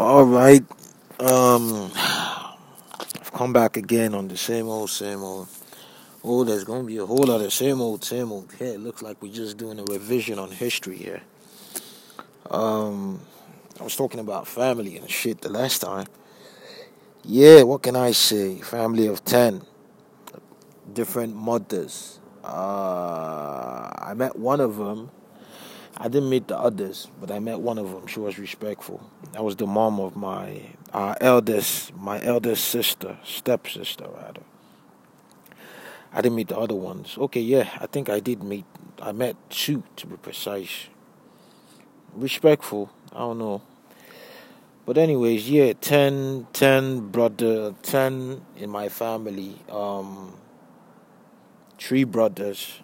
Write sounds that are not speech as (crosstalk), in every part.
All right. Um, I've come back again on the same old, same old. Oh, there's gonna be a whole lot of same old, same old. Yeah, it looks like we're just doing a revision on history here. Um, I was talking about family and shit the last time. Yeah, what can I say? Family of ten, different mothers. Uh, I met one of them I didn't meet the others, but I met one of them. She was respectful. That was the mom of my uh, eldest, my eldest sister, stepsister rather. I didn't meet the other ones. Okay, yeah, I think I did meet. I met two to be precise. Respectful. I don't know. But anyways, yeah, 10, 10 brother, 10 in my family. Um, three brothers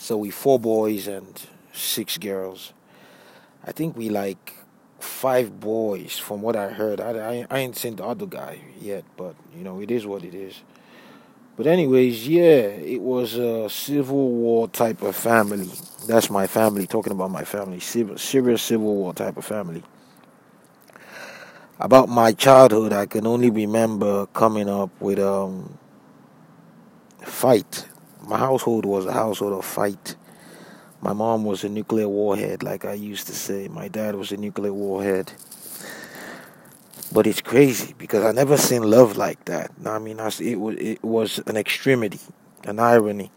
so we four boys and six girls. I think we like five boys from what I heard. I, I, I ain't seen the other guy yet, but you know, it is what it is. But anyways, yeah, it was a civil war type of family. That's my family, talking about my family. Serious civil war type of family. About my childhood, I can only remember coming up with um fight my household was a household of fight. My mom was a nuclear warhead, like I used to say. My dad was a nuclear warhead. But it's crazy because I never seen love like that. I mean, it was it was an extremity, an irony.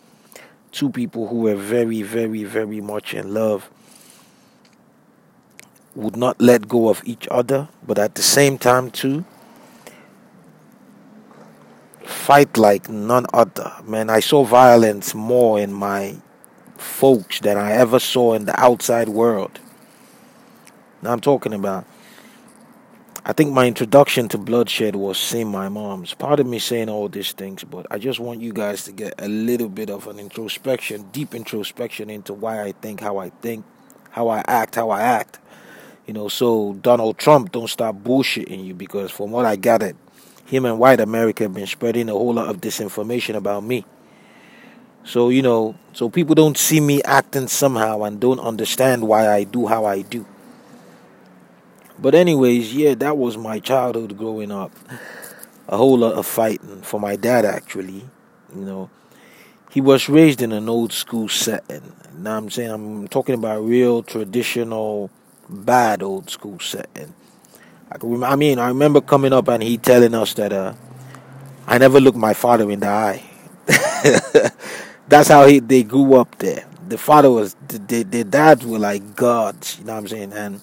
Two people who were very, very, very much in love would not let go of each other, but at the same time too, fight like none other. Man, I saw violence more in my folks than I ever saw in the outside world. Now I'm talking about. I think my introduction to bloodshed was seeing my mom's. Pardon me saying all these things, but I just want you guys to get a little bit of an introspection, deep introspection into why I think how I think, how I act, how I act. You know, so Donald Trump don't stop bullshitting you because from what I gathered, him and white America have been spreading a whole lot of disinformation about me. So, you know, so people don't see me acting somehow and don't understand why I do how I do. But, anyways, yeah, that was my childhood growing up. A whole lot of fighting for my dad, actually. You know, he was raised in an old school setting. Now I'm saying I'm talking about real traditional, bad old school setting. I, mean, I remember coming up and he telling us that uh, I never looked my father in the eye. (laughs) That's how he they grew up there. The father was, the, the dads were like gods, you know what I'm saying? And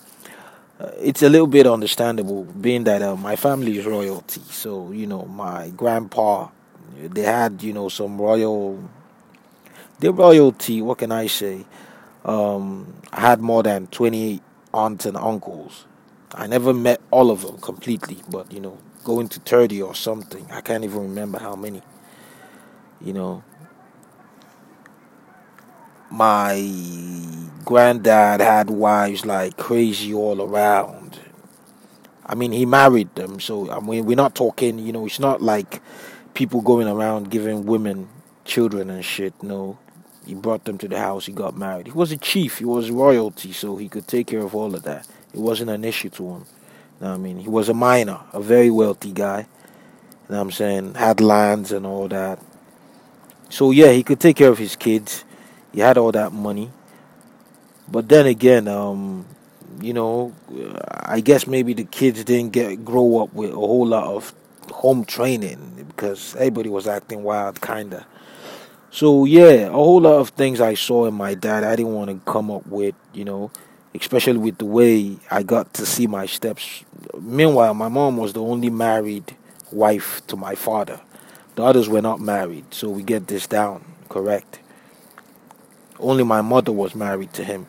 uh, it's a little bit understandable, being that uh, my family is royalty. So you know, my grandpa, they had you know some royal, the royalty. What can I say? Um, I had more than twenty aunts and uncles. I never met all of them completely, but you know, going to 30 or something. I can't even remember how many. You know, my granddad had wives like crazy all around. I mean, he married them, so I mean, we're not talking, you know, it's not like people going around giving women children and shit. No, he brought them to the house, he got married. He was a chief, he was royalty, so he could take care of all of that. It wasn't an issue to him. You know I mean? He was a miner, a very wealthy guy. You know I'm saying? Had lands and all that. So yeah, he could take care of his kids. He had all that money. But then again, um, you know, I guess maybe the kids didn't get grow up with a whole lot of home training because everybody was acting wild, kinda. So yeah, a whole lot of things I saw in my dad I didn't want to come up with, you know especially with the way I got to see my steps. Meanwhile, my mom was the only married wife to my father. The others were not married, so we get this down correct. Only my mother was married to him.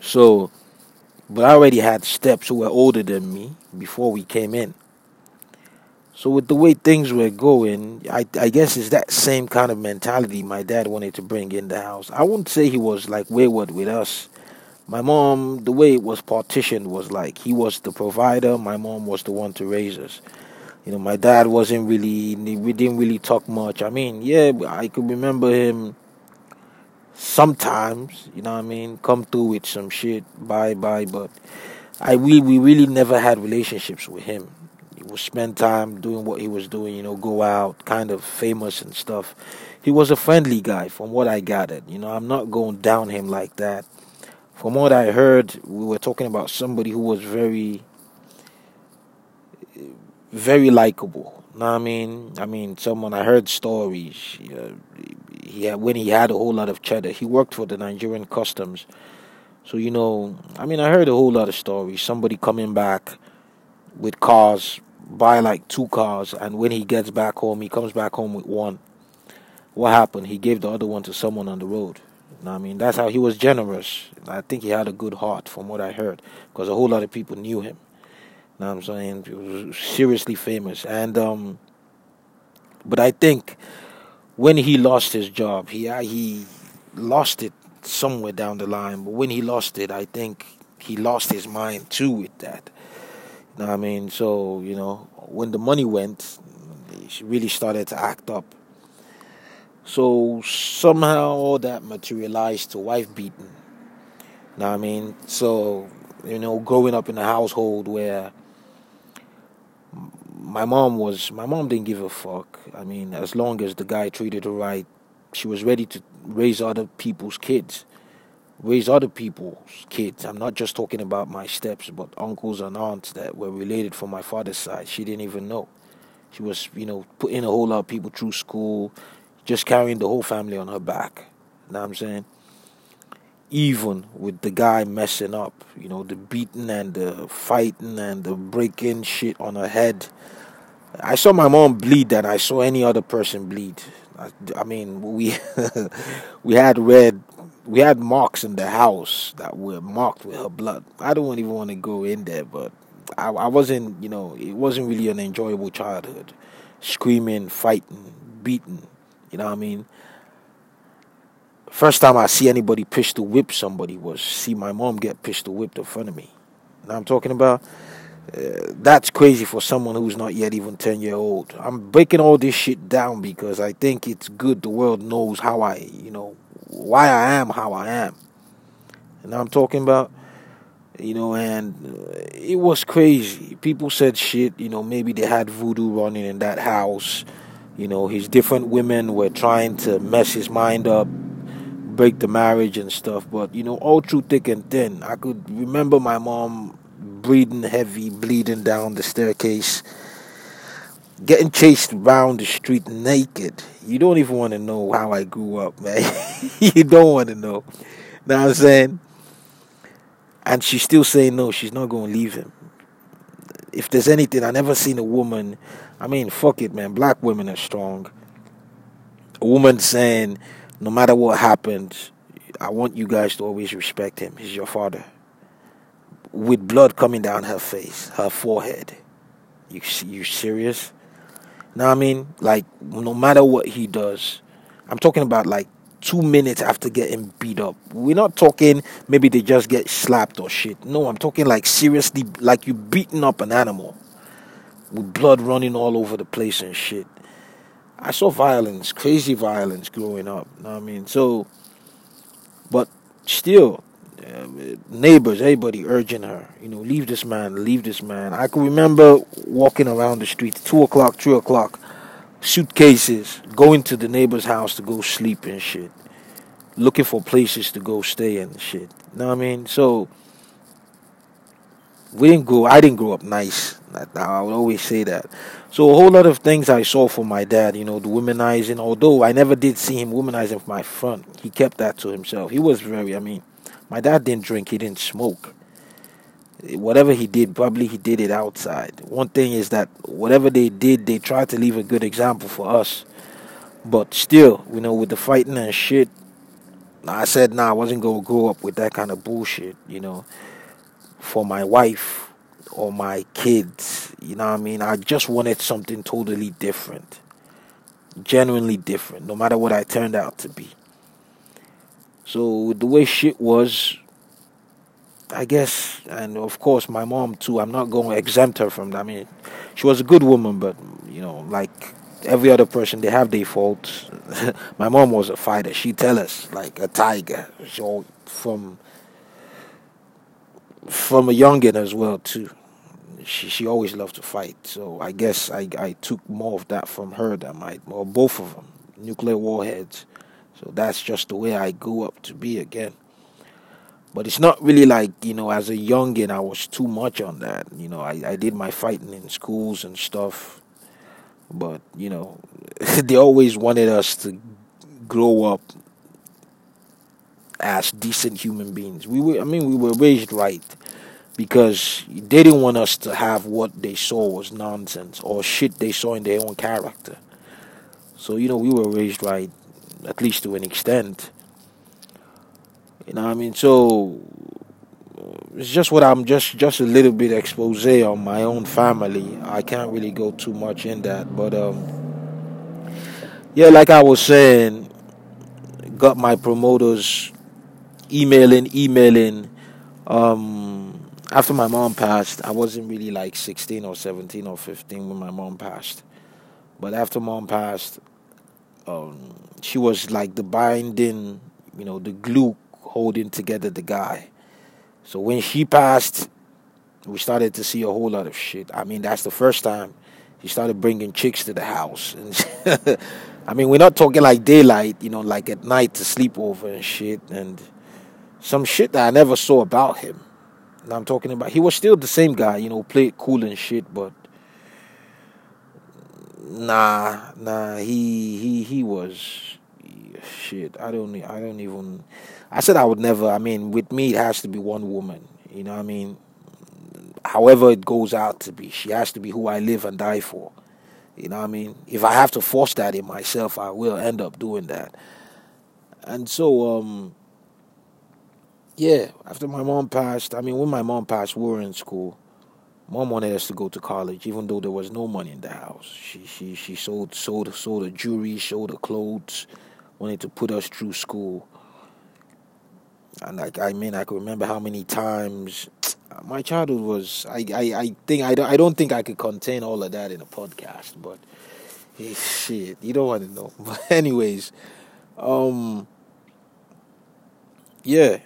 So, but I already had steps who were older than me before we came in. So with the way things were going, I, I guess it's that same kind of mentality my dad wanted to bring in the house. I won't say he was like wayward with us my mom, the way it was partitioned was like he was the provider, my mom was the one to raise us. You know, my dad wasn't really, we didn't really talk much. I mean, yeah, I could remember him sometimes, you know what I mean, come through with some shit, bye bye, but I we we really never had relationships with him. He would spend time doing what he was doing, you know, go out, kind of famous and stuff. He was a friendly guy, from what I gathered. You know, I'm not going down him like that. From what I heard, we were talking about somebody who was very, very likable. Know I mean? I mean, someone I heard stories. Uh, he had, when he had a whole lot of cheddar, he worked for the Nigerian customs so, you know, I mean, I heard a whole lot of stories. Somebody coming back with cars, buy like two cars, and when he gets back home, he comes back home with one. What happened? He gave the other one to someone on the road. I mean, that's how he was generous. I think he had a good heart, from what I heard, because a whole lot of people knew him. You know what I'm saying? He was seriously famous. And, um, but I think when he lost his job, he, he lost it somewhere down the line. But when he lost it, I think he lost his mind too with that. You know what I mean? So, you know, when the money went, he really started to act up. So somehow all that materialized to wife beating. What I mean? So, you know, growing up in a household where my mom was my mom didn't give a fuck. I mean, as long as the guy treated her right, she was ready to raise other people's kids, raise other people's kids. I'm not just talking about my steps, but uncles and aunts that were related from my father's side. She didn't even know. She was, you know, putting a whole lot of people through school, just carrying the whole family on her back. You know what I'm saying? Even with the guy messing up, you know, the beating and the fighting and the breaking shit on her head. I saw my mom bleed than I saw any other person bleed. I, I mean, we (laughs) we had red, we had marks in the house that were marked with her blood. I don't even want to go in there, but I, I wasn't, you know, it wasn't really an enjoyable childhood. Screaming, fighting, beating, you know what I mean? First time I see anybody pistol whip somebody was see my mom get pistol whipped in front of me. You know I'm talking about? Uh, that's crazy for someone who's not yet even 10 year old. I'm breaking all this shit down because I think it's good the world knows how I, you know, why I am how I am. And I'm talking about, you know, and uh, it was crazy. People said shit, you know, maybe they had voodoo running in that house. You know, his different women were trying to mess his mind up, break the marriage and stuff. But, you know, all through thick and thin, I could remember my mom breathing heavy, bleeding down the staircase, getting chased around the street naked. You don't even want to know how I grew up, (laughs) man. you don't want to know. Know what I'm saying? And she's still saying no, she's not going to leave him. If there's anything, I never seen a woman. I mean, fuck it, man. Black women are strong. A woman saying, no matter what happens, I want you guys to always respect him. He's your father with blood coming down her face, her forehead. You you serious? Now I mean, like no matter what he does, I'm talking about like two minutes after getting beat up. We're not talking maybe they just get slapped or shit. No, I'm talking like seriously, like you beating up an animal with blood running all over the place and shit. I saw violence, crazy violence growing up. You know I mean? So, but still, um, neighbors, everybody urging her, you know, leave this man, leave this man. I can remember walking around the street, two o'clock, three o'clock, suitcases, going to the neighbor's house to go sleep and shit, looking for places to go stay and shit. You know what I mean? So we didn't grow. I didn't grow up nice. I would always say that. So a whole lot of things I saw from my dad, you know, the womanizing. Although I never did see him womanizing from my front, he kept that to himself. He was very, I mean my dad didn't drink, he didn't smoke. Whatever he did, probably he did it outside. One thing is that whatever they did, they tried to leave a good example for us. But still, you know, with the fighting and shit, I said, nah, I wasn't going to grow up with that kind of bullshit, you know, for my wife or my kids. You know I mean? I just wanted something totally different, genuinely different, no matter what I turned out to be. So the way shit was, I guess, and of course my mom too. I'm not going to exempt her from that. I mean, she was a good woman, but you know, like every other person, they have their faults. (laughs) my mom was a fighter. She tell us like a tiger. So from from a youngin as well too. She she always loved to fight, so I guess I I took more of that from her than my or both of them nuclear warheads. So that's just the way I grew up to be again. But it's not really like, you know, as a youngin, I was too much on that. You know, I, I did my fighting in schools and stuff. But, you know, (laughs) they always wanted us to grow up as decent human beings. We were, I mean, we were raised right because they didn't want us to have what they saw was nonsense or shit they saw in their own character. So, you know, we were raised right, at least to an extent. You know I mean? So it's just what I'm just just a little bit expose on my own family. I can't really go too much in that, but um yeah, like I was saying, got my promoters emailing, emailing. Um after my mom passed, I wasn't really like 16 or 17 or 15 when my mom passed. But after mom passed, um, she was like the binding, you know, the glue holding together the guy. So when she passed, we started to see a whole lot of shit. I mean, that's the first time he started bringing chicks to the house. And (laughs) I mean, we're not talking like daylight, you know, like at night to sleep over and shit. And some shit that I never saw about him. And I'm talking about, he was still the same guy, you know, played cool and shit, but nah, nah, he he he was shit. I don't I don't even I said I would never. I mean, with me, it has to be one woman. You know I mean? However it goes out to be, she has to be who I live and die for. You know I mean? If I have to force that in myself, I will end up doing that. And so, um, yeah, after my mom passed, I mean, when my mom passed, we were in school. Mom wanted us to go to college, even though there was no money in the house. She she she sold sold sold the jewelry, sold the clothes, wanted to put us through school. And like I mean, I can remember how many times (tsk) my childhood was. I I, I think I don't I don't think I could contain all of that in a podcast, but hey, shit, you don't want to know. (laughs) But anyways, um, yeah.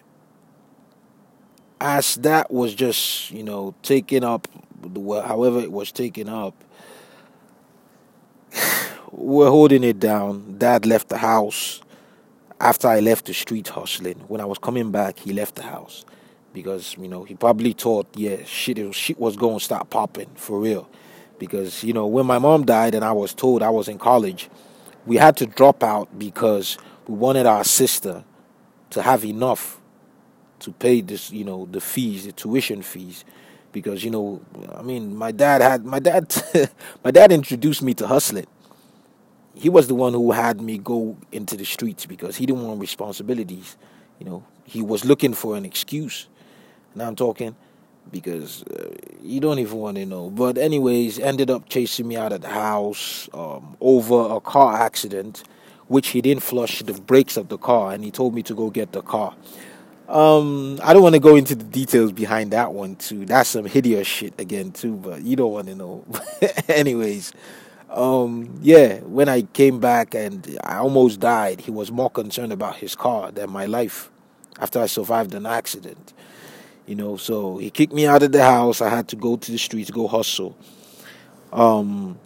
As that was just you know taken up, however it was taken up, (sighs) we're holding it down. Dad left the house after I left the street hustling, when I was coming back, he left the house because you know he probably thought, yeah, shit, was, shit was going to start popping for real. Because you know when my mom died and I was told I was in college, we had to drop out because we wanted our sister to have enough to pay this, you know, the fees, the tuition fees. Because you know, I mean, my dad had my dad, (laughs) my dad introduced me to hustling he was the one who had me go into the streets because he didn't want responsibilities. You know, he was looking for an excuse. Now I'm talking because uh, you don't even want to know. But anyways, ended up chasing me out of the house um, over a car accident, which he didn't flush the brakes of the car, and he told me to go get the car. Um, I don't want to go into the details behind that one too. That's some hideous shit again too, but you don't want to know. (laughs) anyways, um, yeah, when I came back and I almost died, he was more concerned about his car than my life after I survived an accident. You know, so he kicked me out of the house. I had to go to the streets, go hustle. Um,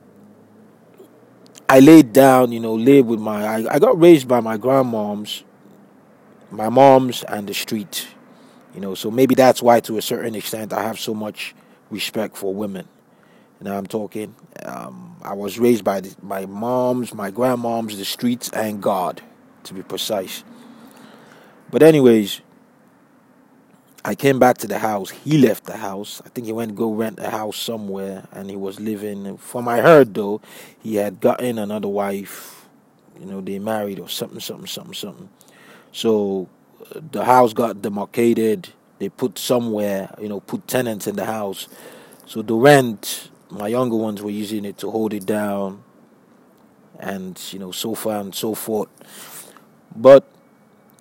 I laid down, you know, lived with my. I, I got raised by my grandmoms, my moms, and the street. You know, so maybe that's why, to a certain extent, I have so much respect for women. Now I'm talking. Um, I was raised by the, my moms, my grandmoms, the streets, and God, to be precise. But anyways, I came back to the house. He left the house. I think he went go rent a house somewhere, and he was living. From I heard though, he had gotten another wife. You know, they married or something, something, something, something. So the house got demarcated. They put somewhere, you know, put tenants in the house. So the rent my younger ones were using it to hold it down and you know so far and so forth. But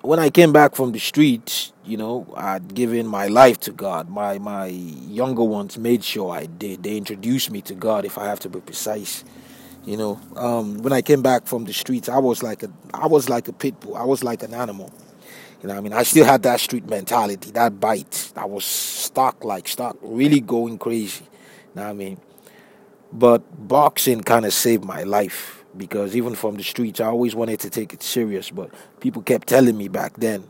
when i came back from the streets you know i'd given my life to god. My my younger ones made sure i did. They introduced me to god if i have to be precise you know. Um, when i came back from the streets i was like a i was like a pit bull. I was like an animal. You know, I mean, I still had that street mentality, that bite. I was stuck, like stuck, really going crazy. You know, I mean, but boxing kind of saved my life because even from the streets, I always wanted to take it serious. But people kept telling me back then,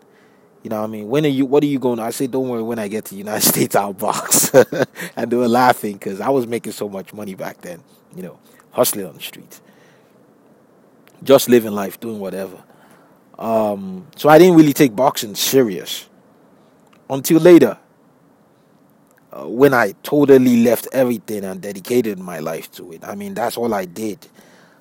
you know, what I mean, when are you? What are you going? to I said, don't worry. When I get to the United (laughs) States, I'll box. (laughs) and they were laughing because I was making so much money back then. You know, hustling on the streets, just living life, doing whatever. Um, so I didn't really take boxing serious until later, uh, when I totally left everything and dedicated my life to it. I mean, that's all I did.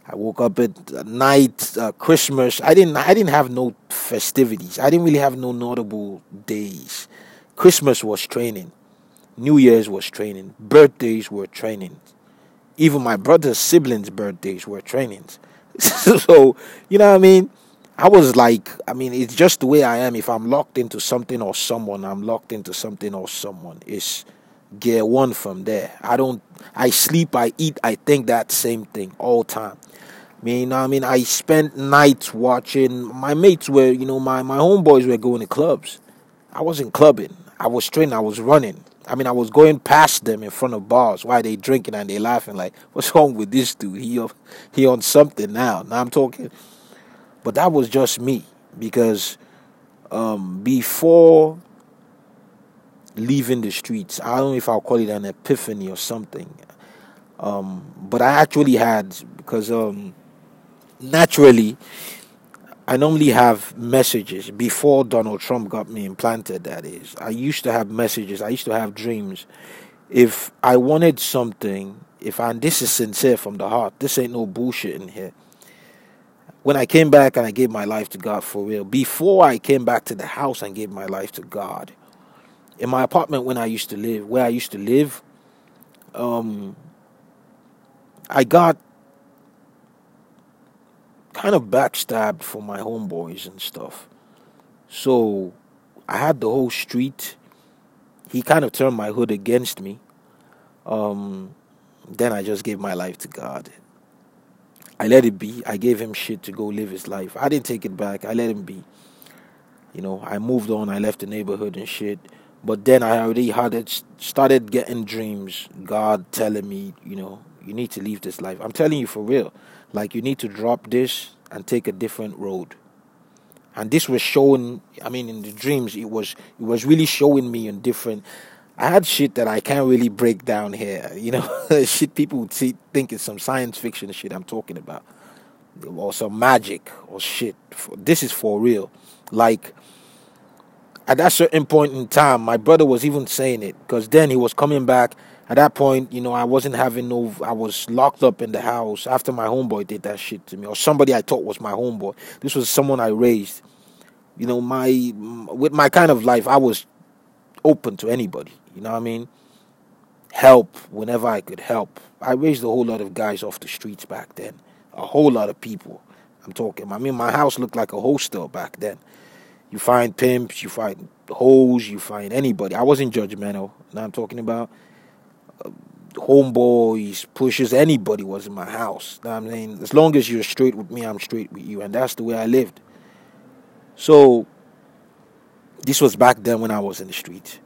I woke up at night, uh, Christmas. I didn't. I didn't have no festivities. I didn't really have no notable days. Christmas was training. New Year's was training. Birthdays were training. Even my brother's siblings' birthdays were trainings. (laughs) so you know what I mean. I was like, I mean, it's just the way I am. If I'm locked into something or someone, I'm locked into something or someone. It's gear one from there. I don't. I sleep. I eat. I think that same thing all time. I mean, I mean, I spent nights watching. My mates were, you know, my my homeboys were going to clubs. I wasn't clubbing. I was training. I was running. I mean, I was going past them in front of bars while they drinking and they laughing like, "What's wrong with this dude? He he on something now." Now I'm talking, but that was just me because um, before leaving the streets, I don't know if I'll call it an epiphany or something, um, but I actually had because um, naturally I normally have messages before Donald Trump got me implanted. That is, I used to have messages. I used to have dreams. If I wanted something, if and this is sincere from the heart, this ain't no bullshit in here. When I came back and I gave my life to God for real, before I came back to the house and gave my life to God, in my apartment when I used to live, where I used to live, um, I got kind of backstabbed for my homeboys and stuff. So I had the whole street. He kind of turned my hood against me. Um, then I just gave my life to God. I let it be. I gave him shit to go live his life. I didn't take it back. I let him be. You know, I moved on. I left the neighborhood and shit. But then I already had it, started getting dreams. God telling me, you know, you need to leave this life. I'm telling you for real. Like you need to drop this and take a different road. And this was showing. I mean, in the dreams, it was it was really showing me in different. I had shit that I can't really break down here. (laughs) You know, shit people would see, think it's some science fiction shit I'm talking about, or some magic or shit. This is for real. Like at that certain point in time, my brother was even saying it because then he was coming back at that point, you know, I wasn't having no. I was locked up in the house after my homeboy did that shit to me, or somebody I thought was my homeboy. This was someone I raised. You know, my with my kind of life, I was open to anybody. You know what I mean? Help whenever I could help. I raised a whole lot of guys off the streets back then. A whole lot of people. I'm talking. I mean, my house looked like a hostel back then. You find pimps, you find hoes, you find anybody. I wasn't judgmental. Now I'm talking about homeboys, pushes, anybody was in my house. I mean, as long as you're straight with me, I'm straight with you, and that's the way I lived. So this was back then when I was in the street.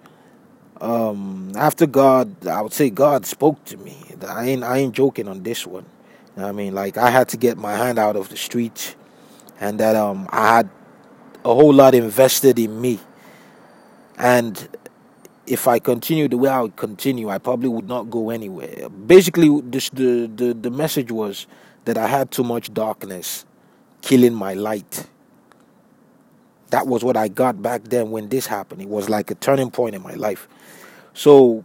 Um, after God, I would say God spoke to me. I ain't I ain't joking on this one. I mean, like I had to get my hand out of the street, and that um I had a whole lot invested in me, and if I continue the way I would continue, I probably would not go anywhere. Basically, the, the, the message was that I had too much darkness killing my light. That was what I got back then when this happened. It was like a turning point in my life. So,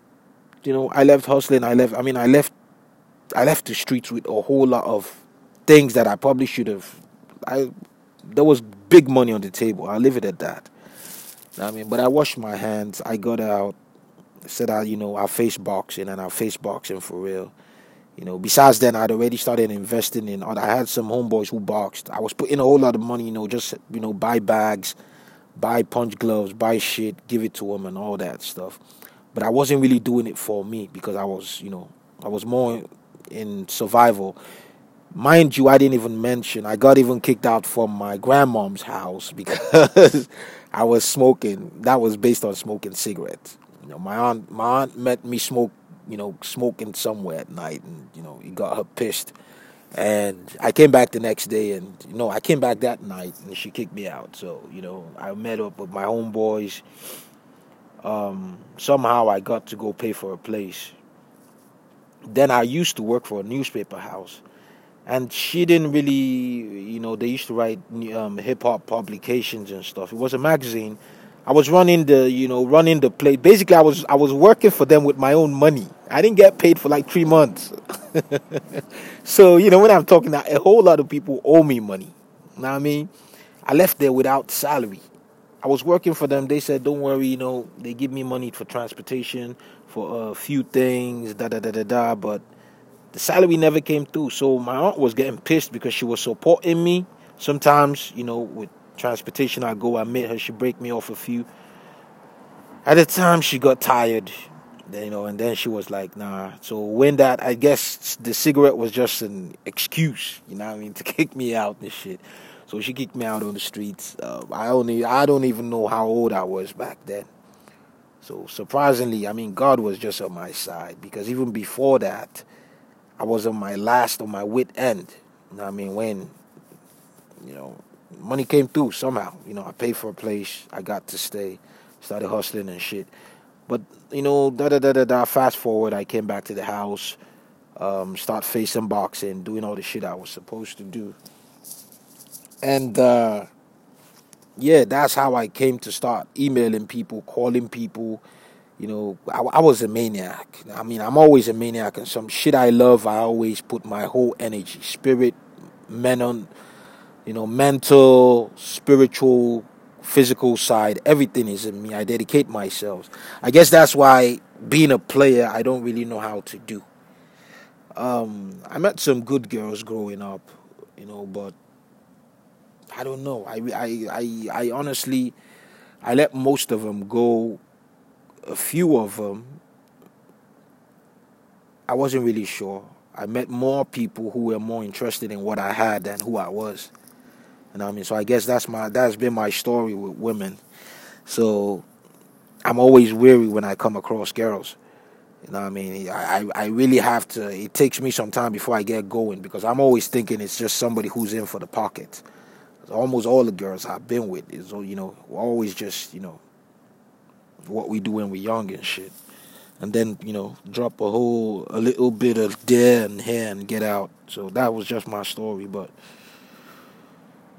you know, I left hustling. I left. I mean, I left. I left the streets with a whole lot of things that I probably should have. I there was big money on the table. I'll leave it at that. I mean, but I washed my hands. I got out. Said I, you know, I'll face boxing and I'll face boxing for real. You know, besides then, I'd already started investing in. I had some homeboys who boxed. I was putting a whole lot of money, you know, just you know, buy bags, buy punch gloves, buy shit, give it to them, and all that stuff. But I wasn't really doing it for me because I was, you know, I was more in survival. Mind you, I didn't even mention. I got even kicked out from my grandmom's house (laughs) because I was smoking. That was based on smoking cigarettes. You know, my aunt, my aunt met me smoke, you know, smoking somewhere at night, and you know, he got her pissed. And I came back the next day, and you know, I came back that night, and she kicked me out. So you know, I met up with my homeboys. Um, somehow I got to go pay for a place. Then I used to work for a newspaper house and she didn't really you know they used to write um, hip hop publications and stuff. It was a magazine. I was running the you know running the place basically i was i was working for them with my own money. I didn't get paid for like three months. (laughs) So you know when i'm talking a whole lot of people owe me money. You know what i mean? I left there without salary. I was working for them. They said don't worry you know they give me money for transportation for a few things da da da da da but the salary never came through. So my aunt was getting pissed because she was supporting me. Sometimes, you know, with transportation, I go, I meet her, she break me off a few. At the time, she got tired, you know, and then she was like, nah. So when that, I guess the cigarette was just an excuse, you know I mean, (laughs) to kick me out and shit. So she kicked me out on the streets. Uh, I only, I don't even know how old I was back then. So surprisingly, I mean, God was just on my side because even before that, I was on my last, on my wit end. You know I mean? When, you know, money came through somehow. You know, I paid for a place. I got to stay. Started hustling and shit. But, you know, da da da da da. Fast forward, I came back to the house, um, start facing boxing, doing all the shit I was supposed to do. And, uh, yeah, that's how I came to start emailing people, calling people, you know, I, I, was a maniac. I mean, I'm always a maniac, and some shit I love, I always put my whole energy, spirit, men on, you know, mental, spiritual, physical side, everything is in me. I dedicate myself. I guess that's why being a player, I don't really know how to do. Um, I met some good girls growing up, you know, but I don't know. I, I, I, I honestly, I let most of them go a few of them, I wasn't really sure. I met more people who were more interested in what I had than who I was. You know what I mean? So I guess that's my that's been my story with women. So I'm always weary when I come across girls. You know what I mean? I, I really have to, it takes me some time before I get going because I'm always thinking it's just somebody who's in for the pocket. Almost all the girls I've been with is, you know, always just, you know, what we do when we're young and shit. And then, you know, drop a whole, a little bit of there and here and get out. So that was just my story. But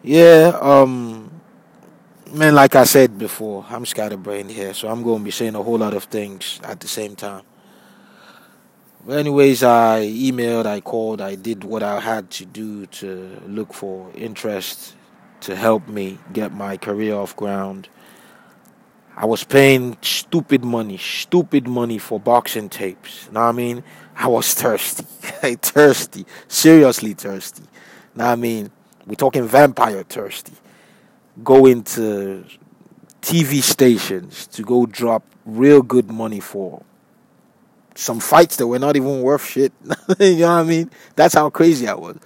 yeah, um, man, like I said before, I'm scatterbrained here. So I'm going to be saying a whole lot of things at the same time. But anyways, I emailed, I called, I did what I had to do to look for interest to help me get my career off ground I was paying stupid money, stupid money for boxing tapes. Know what I mean? I was (laughs) thirsty. (laughs) thirsty. Seriously thirsty. Know what I mean? We're talking vampire thirsty. Going to TV stations to go drop real good money for some fights that were not even worth shit. (laughs) you know what I mean? That's how crazy I was.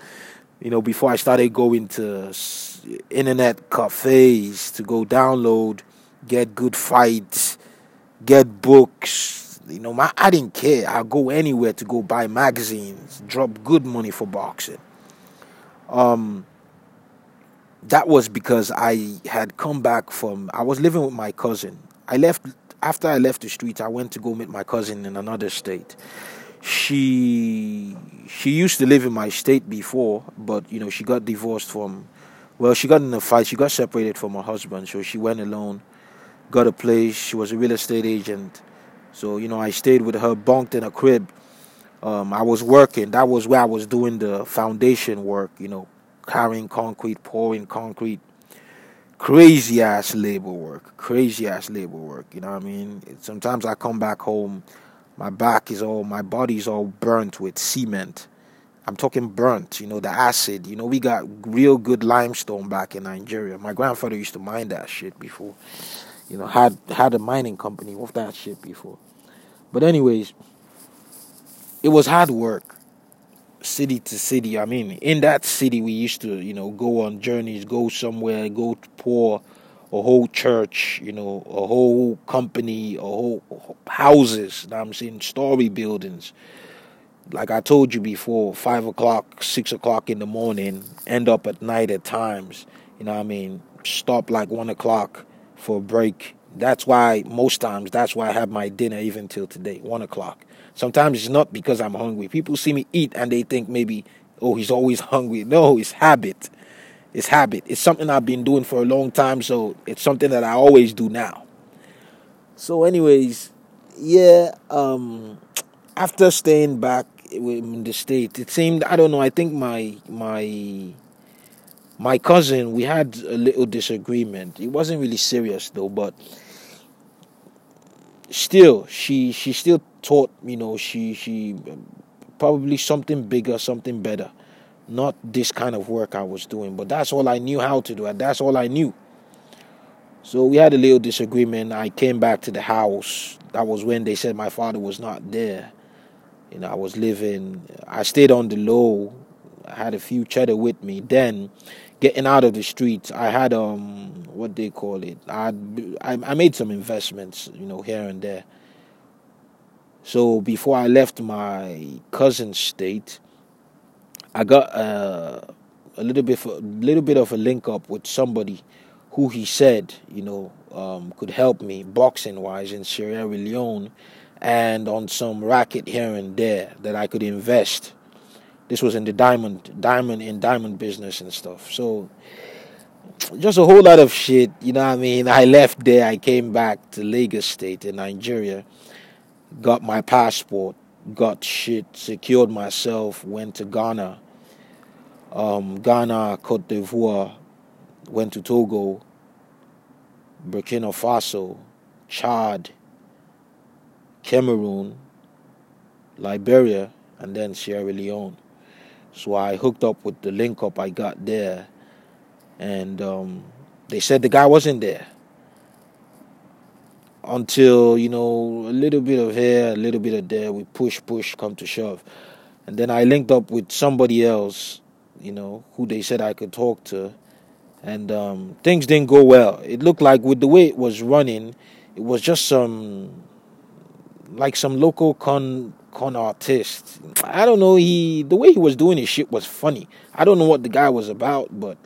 You know, before I started going to internet cafes to go download get good fights, get books. You know, my, I didn't care. I'll go anywhere to go buy magazines, drop good money for boxing. Um, that was because I had come back from. I was living with my cousin. I left after I left the street, I went to go meet my cousin in another state. She she used to live in my state before, but you know she got divorced from. Well, she got in a fight. She got separated from her husband, so she went alone got a place. She was a real estate agent. So, you know, I stayed with her, bunked in a crib. Um, I was working. That was where I was doing the foundation work, you know, carrying concrete, pouring concrete. Crazy ass labor work. Crazy ass labor work. You know what I mean? Sometimes I come back home, my back is all, my body's all burnt with cement. I'm talking burnt, you know, the acid. You know, we got real good limestone back in Nigeria. My grandfather used to mine that shit before you know, had had a mining company with that shit before. But anyways, it was hard work. city to city. I mean, in that city, we used to, you know, go on journeys, go somewhere, go to pour a whole church, you know, a whole company, a whole houses. I'm saying story buildings. Like I told you before, five o'clock, six o'clock in the morning, end up at night at times. You know I mean? Stop like one o'clock for a break. That's why most times that's why I have my dinner even till today, one o'clock. Sometimes it's not because I'm hungry. People see me eat and they think maybe, oh, he's always hungry. No, it's habit. It's habit. It's something I've been doing for a long time, so it's something that I always do now. So, anyways, yeah, um, after staying back in the state, it seemed I don't know. I think my my my cousin we had a little disagreement. It wasn't really serious though, but still, she she still thought you know she she um, probably something bigger, something better not this kind of work I was doing. But that's all I knew how to do, and that's all I knew. So we had a little disagreement. I came back to the house. That was when they said my father was not there. You know, I was living. I stayed on the low. I had a few cheddar with me. Then, getting out of the streets, I had um, what they call it. I I, made some investments, you know, here and there. So before I left my cousin's state, I got uh, a little bit a little bit of a link up with somebody who he said you know um, could help me boxing wise in Sierra Leone and on some racket here and there that I could invest. This was in the diamond diamond in diamond business and stuff. So just a whole lot of shit, you know what I mean? I left there, I came back to Lagos State in Nigeria, got my passport, got shit, secured myself, went to Ghana, um, Ghana, Cote d'Ivoire, went to Togo, Burkina Faso, Chad, Cameroon, Liberia, and then Sierra Leone. So I hooked up with the link up I got there, and um, they said the guy wasn't there until you know a little bit of here, a little bit of there. We push, push, come to shove, and then I linked up with somebody else you know, who they said I could talk to. And um, things didn't go well. It looked like with the way it was running, it was just some, like some local con con artist. I don't know. He the way he was doing his shit was funny. I don't know what the guy was about, but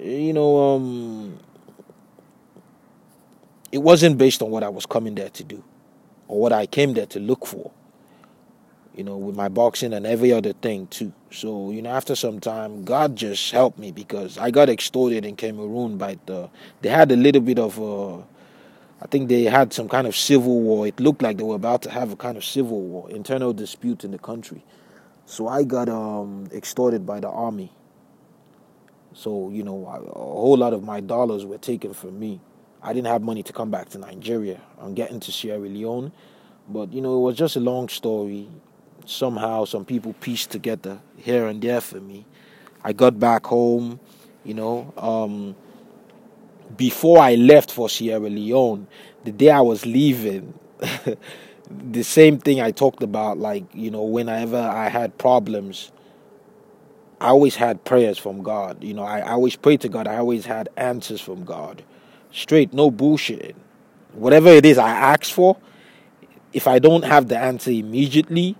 you know, um, it wasn't based on what I was coming there to do or what I came there to look for you know, with my boxing and every other thing too. So, you know, after some time, God just helped me because I got extorted in Cameroon by the. They had a little bit of a. I think they had some kind of civil war. It looked like they were about to have a kind of civil war, internal dispute in the country. So I got um, extorted by the army. So, you know, a whole lot of my dollars were taken from me. I didn't have money to come back to Nigeria. I'm getting to Sierra Leone. But, you know, it was just a long story somehow some people pieced together here and there for me. I got back home, you know. Um, before I left for Sierra Leone, the day I was leaving, (laughs) the same thing I talked about, like, you know, whenever I had problems, I always had prayers from God. You know, I, I always prayed to God. I always had answers from God. Straight, no bullshit. Whatever it is I ask for, if I don't have the answer immediately,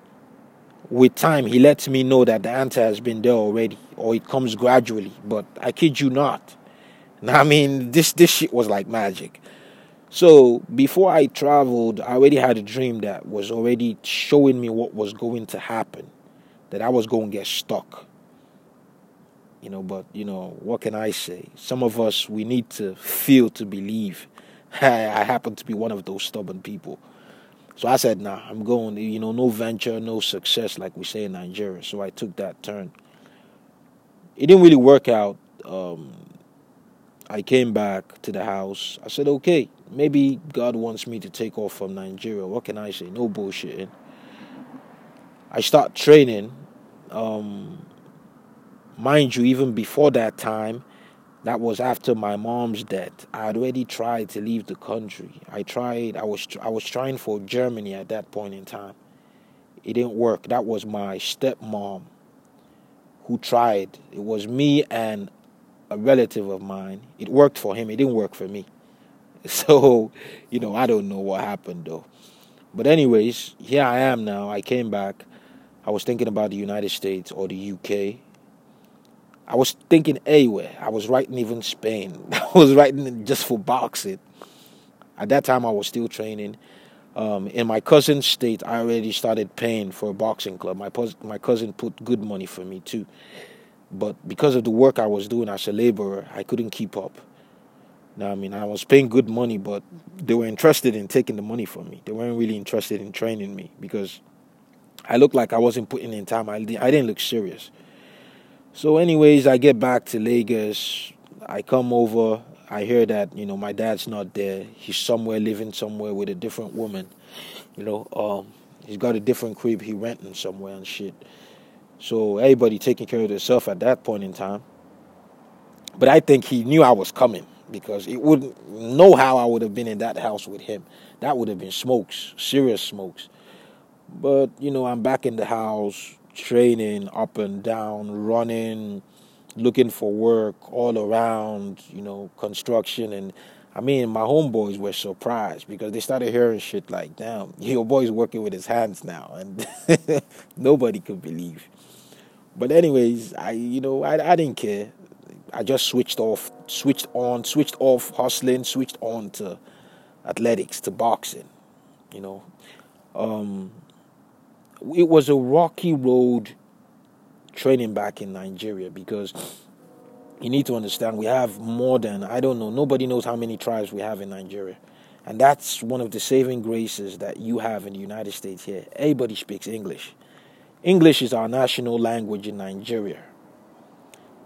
with time he lets me know that the answer has been there already or it comes gradually but i kid you not i mean this this shit was like magic so before i traveled i already had a dream that was already showing me what was going to happen that i was going to get stuck you know but you know what can i say some of us we need to feel to believe (laughs) i happen to be one of those stubborn people so I said, nah, I'm going, you know, no venture, no success, like we say in Nigeria. So I took that turn. It didn't really work out. Um, I came back to the house. I said, okay, maybe God wants me to take off from Nigeria. What can I say? No bullshitting. I start training. Um, mind you, even before that time, that was after my mom's death. I had already tried to leave the country. I tried. I was I was trying for Germany at that point in time. it didn't work. That was my stepmom who tried. It was me and a relative of mine. It worked for him, it didn't work for me. (laughs) So, you know, I don't know what happened though. But, anyways, here I am now. I came back. I was thinking about the United States or the UK. I was thinking anywhere. I was writing even Spain. (laughs) I was writing just for boxing. At that time, I was still training. Um, in my cousin's state, I already started paying for a boxing club. My my cousin put good money for me too, but because of the work I was doing as a laborer, I couldn't keep up. Now, I mean, I was paying good money, but they were interested in taking the money from me. They weren't really interested in training me because I looked like I wasn't putting in time. I, I didn't look serious. So, anyways, I get back to Lagos. I come over. I hear that you know my dad's not there. He's somewhere living somewhere with a different woman. You know, um, he's got a different crib he renting somewhere and shit. So everybody taking care of themselves at that point in time. But I think he knew I was coming because it wouldn't know how I would have been in that house with him. That would have been smokes, serious smokes. But you know, I'm back in the house, training up and down, running looking for work all around, you know, construction. And I mean, my homeboys were surprised because they started hearing shit like, damn, (laughs) your boy's working with his hands now. And (laughs) nobody could believe. But, anyways, I, you know, I, I didn't care. I just switched off, switched on, switched off hustling, switched on to athletics, to boxing, you know. Um, it was a rocky road training back in Nigeria because you need to understand we have more than I don't know nobody knows how many tribes we have in Nigeria. And that's one of the saving graces that you have in the United States here. Everybody speaks English. English is our national language in Nigeria.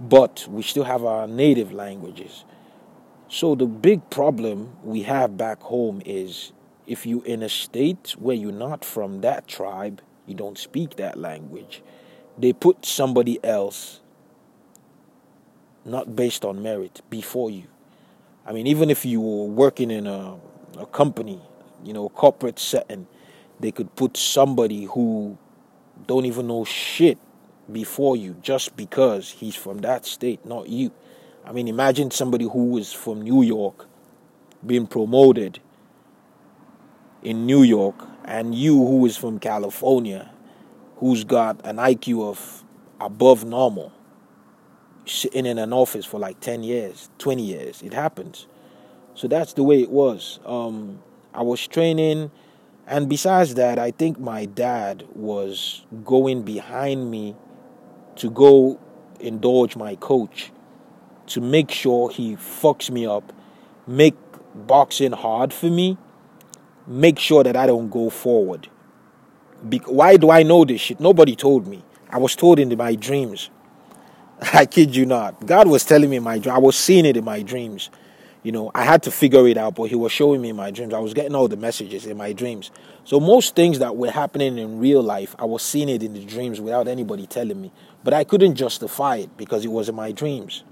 But we still have our native languages. So the big problem we have back home is if you're in a state where you're not from that tribe, you don't speak that language they put somebody else, not based on merit, before you. I mean, even if you were working in a, a company, you know, corporate setting, they could put somebody who don't even know shit before you just because he's from that state, not you. I mean, imagine somebody who is from New York being promoted in New York and you who is from California who's got an IQ of above normal sitting in an office for like 10 years, 20 years. It happens. So that's the way it was. Um, I was training, and besides that, I think my dad was going behind me to go indulge my coach to make sure he fucks me up, make boxing hard for me, make sure that I don't go forward. Be- why do I know this shit? Nobody told me. I was told in my dreams. (laughs) I kid you not. God was telling me in my dream. I was seeing it in my dreams. You know, I had to figure it out, but He was showing me my dreams. I was getting all the messages in my dreams. So most things that were happening in real life, I was seeing it in the dreams without anybody telling me. But I couldn't justify it because it was in my dreams.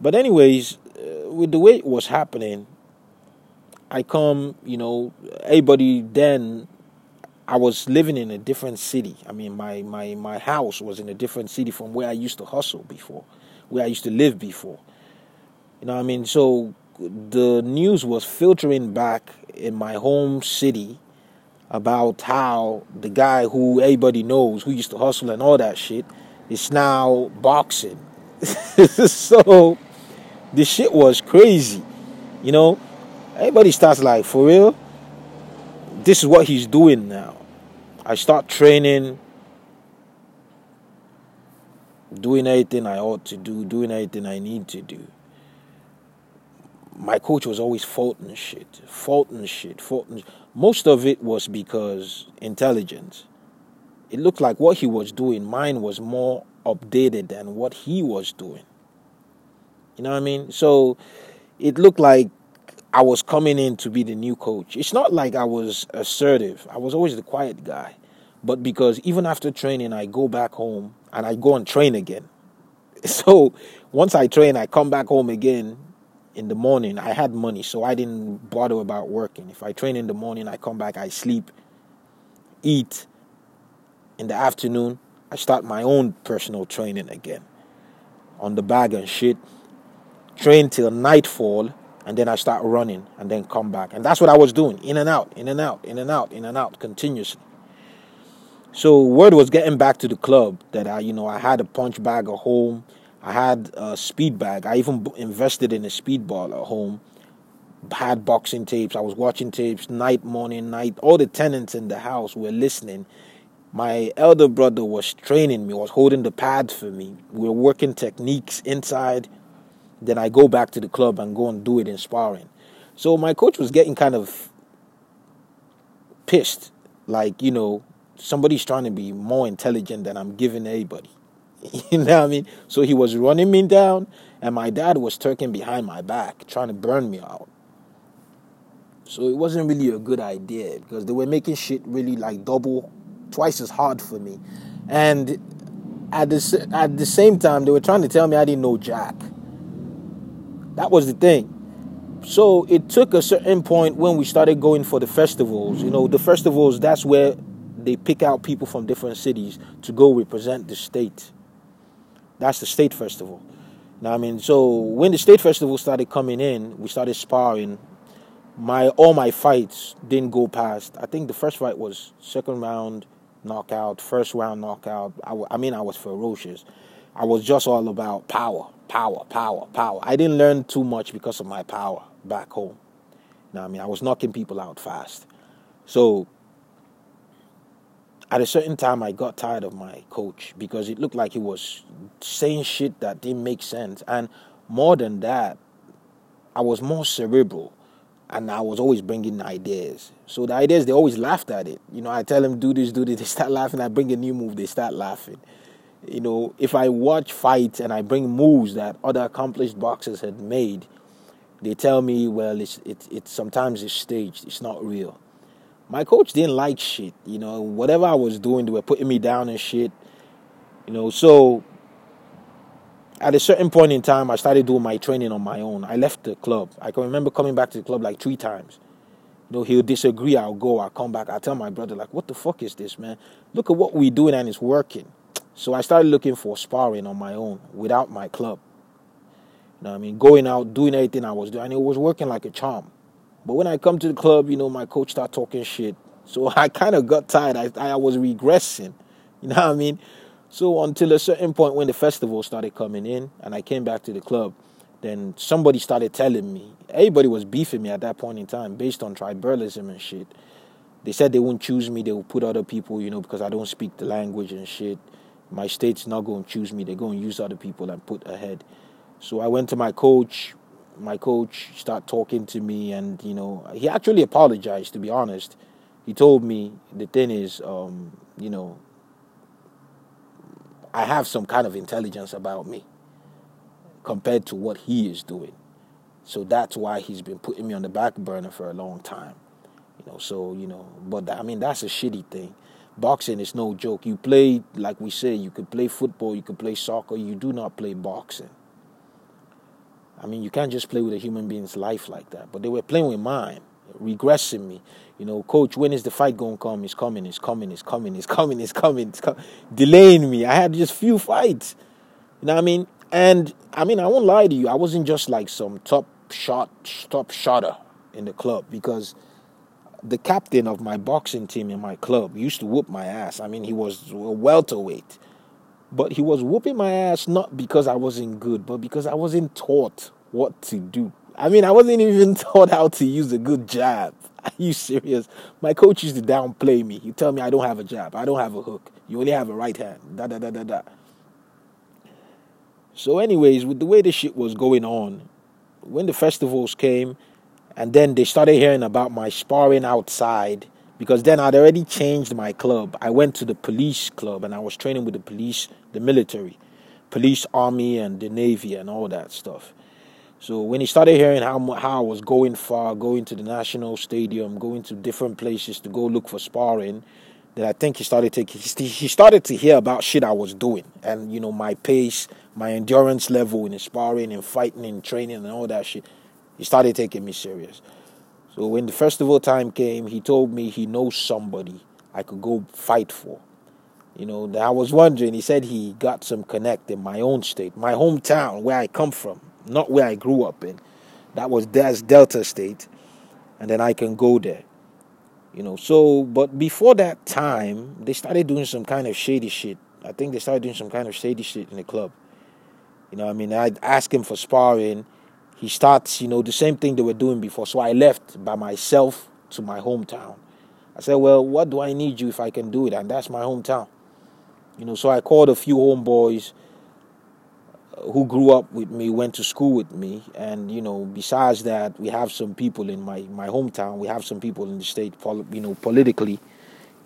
But anyways, uh, with the way it was happening, I come, you know, everybody then I was living in a different city. I mean, my, my, my house was in a different city from where I used to hustle before, where I used to live before. You know what I mean? So the news was filtering back in my home city about how the guy who everybody knows, who used to hustle and all that shit, is now boxing. (laughs) so the shit was crazy. You know, everybody starts like, for real? This is what he's doing now. I start training, doing everything I ought to do, doing everything I need to do. My coach was always faulting shit, faulting shit, faulting. Most of it was because intelligence. It looked like what he was doing, mine was more updated than what he was doing. You know what I mean? So it looked like I was coming in to be the new coach. It's not like I was assertive. I was always the quiet guy. But because even after training, I go back home and I go and train again. (laughs) So once I train, I come back home again in the morning. I had money, so I didn't bother about working. If I train in the morning, I come back, I sleep, eat, in the afternoon, I start my own personal training again on the bag and shit. Train till nightfall, and then I start running and then come back. And that's what I was doing in and out, in and out, in and out, in and out continuously. So word was getting back to the club that I, you know, I had a punch bag at home. I had a speed bag. I even invested in a speed ball at home. Had boxing tapes. I was watching tapes night, morning, night. All the tenants in the house were listening. My elder brother was training me, was holding the pads for me. We were working techniques inside. Then I go back to the club and go and do it in sparring. So my coach was getting kind of pissed. Like, you know, somebody's trying to be more intelligent than I'm giving anybody. (laughs) you know what I mean? So he was running me down, and my dad was turking behind my back, trying to burn me out. So it wasn't really a good idea because they were making shit really like double, twice as hard for me. And at the, at the same time, they were trying to tell me I didn't know Jack. That was the thing. So it took a certain point when we started going for the festivals. You know, the festivals, that's where they pick out people from different cities to go represent the state. That's the state festival. Now, I mean, so when the state festival started coming in, we started sparring. My all my fights didn't go past. I think the first fight was second round knockout, first round knockout. I, I mean, I was ferocious. I was just all about power, power, power, power. I didn't learn too much because of my power back home. Now, I mean, I was knocking people out fast. So at a certain time I got tired of my coach because it looked like he was saying shit that didn't make sense. And more than that, I was more cerebral and I was always bringing ideas. So the ideas, they always laughed at it. You know, I tell them, do this, do this, (laughs) they start laughing. I bring a new move, they start laughing. You know, if I watch fights and I bring moves that other accomplished boxers had made, they tell me, well, it's, it's, it's sometimes it's staged, it's not real my coach didn't like shit. You know, whatever I was doing, they were putting me down and shit. You know, so at a certain point in time, I started doing my training on my own. I left the club. I can remember coming back to the club like three times. You know, he'll disagree. I'll go. I'll come back. I tell my brother, like, what the fuck is this, man? Look at what we're doing and it's working. So I started looking for sparring on my own without my club. You know what I mean? Going out, doing everything I was doing. And it was working like a charm. But when I come to the club, you know, my coach start talking shit. So (laughs) I kind of got tired. I, I was regressing. (laughs) You know what I mean? So until a certain point when the festival started coming in and I came back to the club, then somebody started telling me, everybody was beefing me at that point in time based on tribalism and shit. They said they wouldn't choose me, they would put other people, you know, because I don't speak the language and shit. My state's not going to choose me, they're going to use other people and put ahead. So I went to my coach, my coach start talking to me, and you know, he actually apologized. To be honest, he told me the thing is, um, you know, I have some kind of intelligence about me compared to what he is doing. So that's why he's been putting me on the back burner for a long time. You know, so you know, but I mean that's a shitty thing. Boxing is no joke. You play like we say, you could play football, you could play soccer. You do not play boxing. I mean, you can't just play with a human being's life like that. But they were playing with mine, regressing me. You know, coach, when is the fight going to come? It's coming, it's coming, it's coming, it's coming, it's coming, it's coming. Delaying me. I had just few fights. You know what I mean? And I mean, I won't lie to you. I wasn't just like some top shot, top shotter in the club because the captain of my boxing team in my club used to whoop my ass. I mean, he was a welterweight. But he was whooping my ass not because I wasn't good, but because I wasn't taught what to do. I mean, I wasn't even (laughs) taught how to use a good jab. (laughs) Are you serious? My coach used to downplay me. He tell me I don't have a jab, I don't have a hook. You only have a right hand. Da da da da da. So, anyways, with the way the shit was going on, when the festivals came, and then they started hearing about my sparring outside because then I'd already changed my club. I went to the police club and I was training with the police, the military, police, army, and the navy, and all that stuff. So when he started hearing how how I was going far, going to the national stadium, going to different places to go look for sparring, then I think he started taking he started to hear about shit I was doing, and you know my pace, my endurance level in sparring and fighting and training and all that shit. He started taking me serious. So when the festival time came, he told me he knows somebody I could go fight for. You know, I was wondering. He said he got some connect in my own state, my hometown, where I come from, not where I grew up in. That was that's Delta State, and then I can go there. You know, so but before that time, they started doing some kind of shady shit. I think they started doing some kind of shady shit in the club. You know, I mean, I'd ask him for sparring. He starts, you know, the same thing they were doing before. So I left by myself to my hometown. I said, well, what do I need you if I can do it? And that's my hometown. You know, so I called a few homeboys uh, who grew up with me, went to school with me, and you know, besides that, we have some people in my my hometown. We have some people in the state, you know, politically,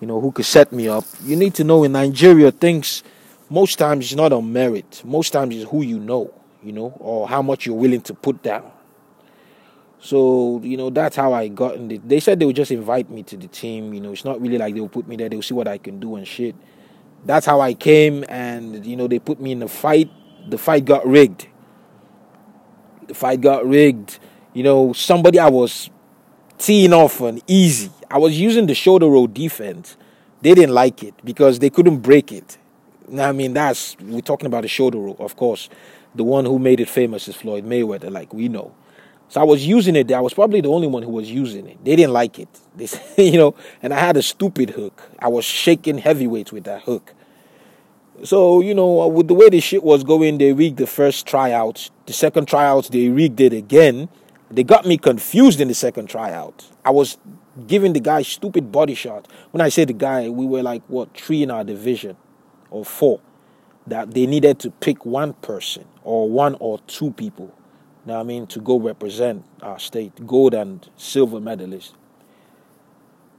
you know, who could set me up. You need to know in Nigeria, things most times it's not on merit. Most times it's who you know, you know, or how much you're willing to put down. So, you know, that's how I got in the, They said they would just invite me to the team. You know, it's not really like they'll put me there. They'll see what I can do and shit that's how I came, and you know they put me in a fight. The fight got rigged. The fight got rigged. You know, somebody I was teeing off an easy. I was using the shoulder roll defense. They didn't like it because they couldn't break it. I mean, that's we're talking about the shoulder roll, of course. The one who made it famous is Floyd Mayweather, like we know. So I was using it. I was probably the only one who was using it. They didn't like it. (laughs) They, you know, and I had a stupid hook. I was shaking heavyweights with that hook. So you know, uh, with the way the shit was going, they rigged the first tryout. The second tryout, they rigged it again. They got me confused in the second tryout. I was giving the guy stupid body shot. When I say the guy, we were like what three in our division, or four. That they needed to pick one person or one or two people now I mean to go represent our state, gold and silver medalists.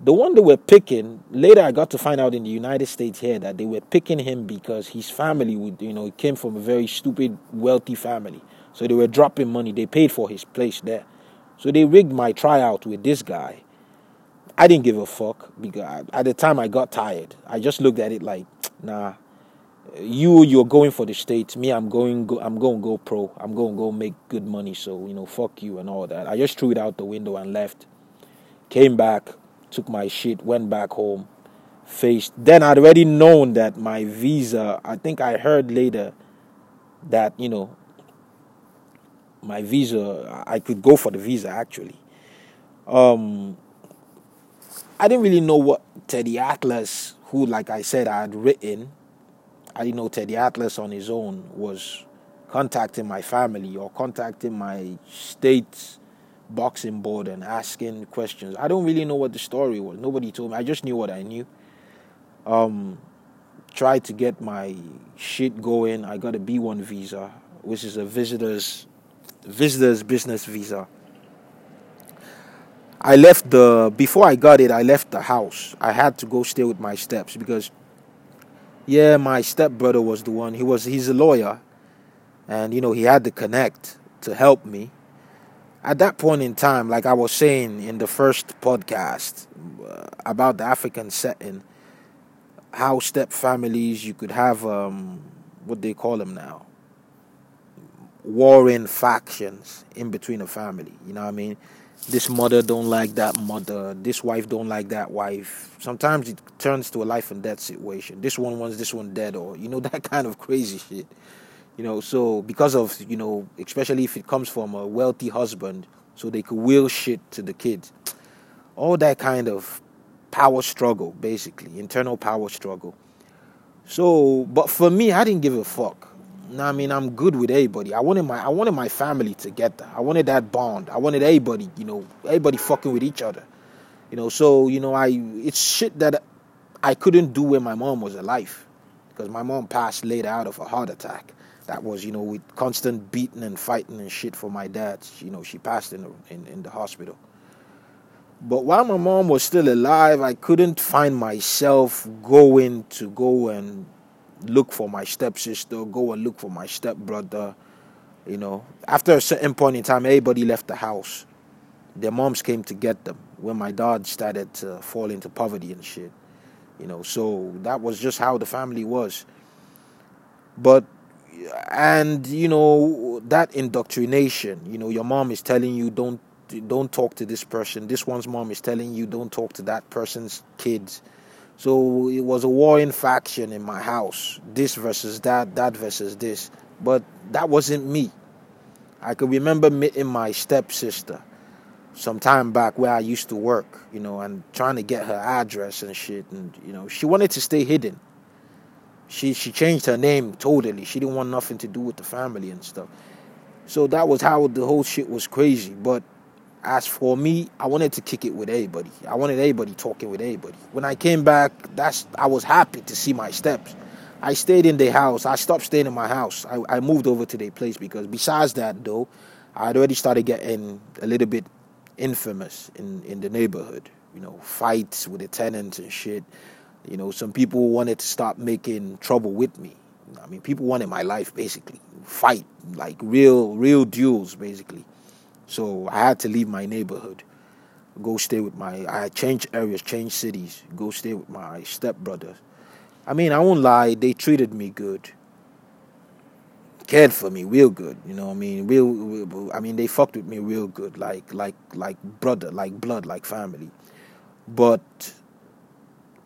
The one they were picking, later I got to find out in the United States here that they were picking him because his family would, you know, came from a very stupid, wealthy family. So they were dropping money. They paid for his place there. So they rigged my tryout with this guy. I didn't give a fuck because at the time I got tired. I just looked at it like, nah, you you're going for the states me i'm going go, i'm going go pro. I'm going go make good money. So you know fuck you and all that. I just threw it out the window and left. Came back took my shit went back home faced. Then i'd already known that my visa i think i heard later that you know my visa i could go for the visa actually. Um i didn't really know what teddy atlas who like i said i had written I didn't know Teddy Atlas on his own was contacting my family or contacting my state boxing board and asking questions. I don't really know what the story was. Nobody told me. I just knew what I knew. Um, tried to get my shit going. I got a B1 visa, which is a visitor's visitor's business visa. I left the before I got it. I left the house. I had to go stay with my steps because yeah, my stepbrother was the one. He was he's a lawyer, and you know he had to connect to help me. At that point in time, like I was saying in the first podcast uh, about the African setting, how step families you could have um, what they call them now, warring factions in between a family. You know what I mean? This mother don't like that mother this wife don't like that wife. Sometimes it turns to a life and death situation. This one wants this one dead or you know (laughs) that kind of crazy shit. You know so because of you know especially if it comes from a wealthy husband so they could will shit to the kids. All that kind of power struggle basically internal power struggle. So but for me i didn't give a fuck I mean, I'm good with everybody. I wanted my I wanted my family together. I wanted that bond. I wanted everybody, you know, everybody fucking with each other. You know, so you know, I it's shit that I couldn't do when my mom was alive, because my mom passed later out of a heart attack. That was, you know, with constant beating and fighting and shit for my dad. You know, she passed in the, in, in the hospital. But while my mom was still alive, I couldn't find myself going to go and look for my stepsister, go and look for my stepbrother. You know, after a certain point in time, everybody left the house. Their moms came to get them when my dad started to fall into poverty and shit. You know, so that was just how the family was. But and you know that indoctrination. You know, your mom is telling you don't don't talk to this person. This one's mom is telling you don't talk to that person's kids So it was a warring faction in my house. This versus that, that versus this. But that wasn't me. I could remember meeting my stepsister some time back where I used to work, you know, and trying to get her address and shit. And, you know, she wanted to stay hidden. She she changed her name totally. She didn't want nothing to do with the family and stuff. So that was how the whole shit was crazy. But as for me, I wanted to kick it with everybody. I wanted everybody talking with everybody. When I came back, that's I was happy to see my steps. I stayed in their house. I stopped staying in my house. I, I moved over to their place because besides that though, I'd already started getting a little bit infamous in, in the neighborhood. You know, fights with the tenants and shit. You know, some people wanted to start making trouble with me. I mean, people wanted my life basically. Fight, like real, real duels basically. So I had to leave my neighborhood, go stay with my. I changed areas, changed cities, go stay with my stepbrothers. I mean, I won't lie, they treated me good, cared for me real good. You know, I mean, real, real. I mean, they fucked with me real good, like, like, like brother, like blood, like family. But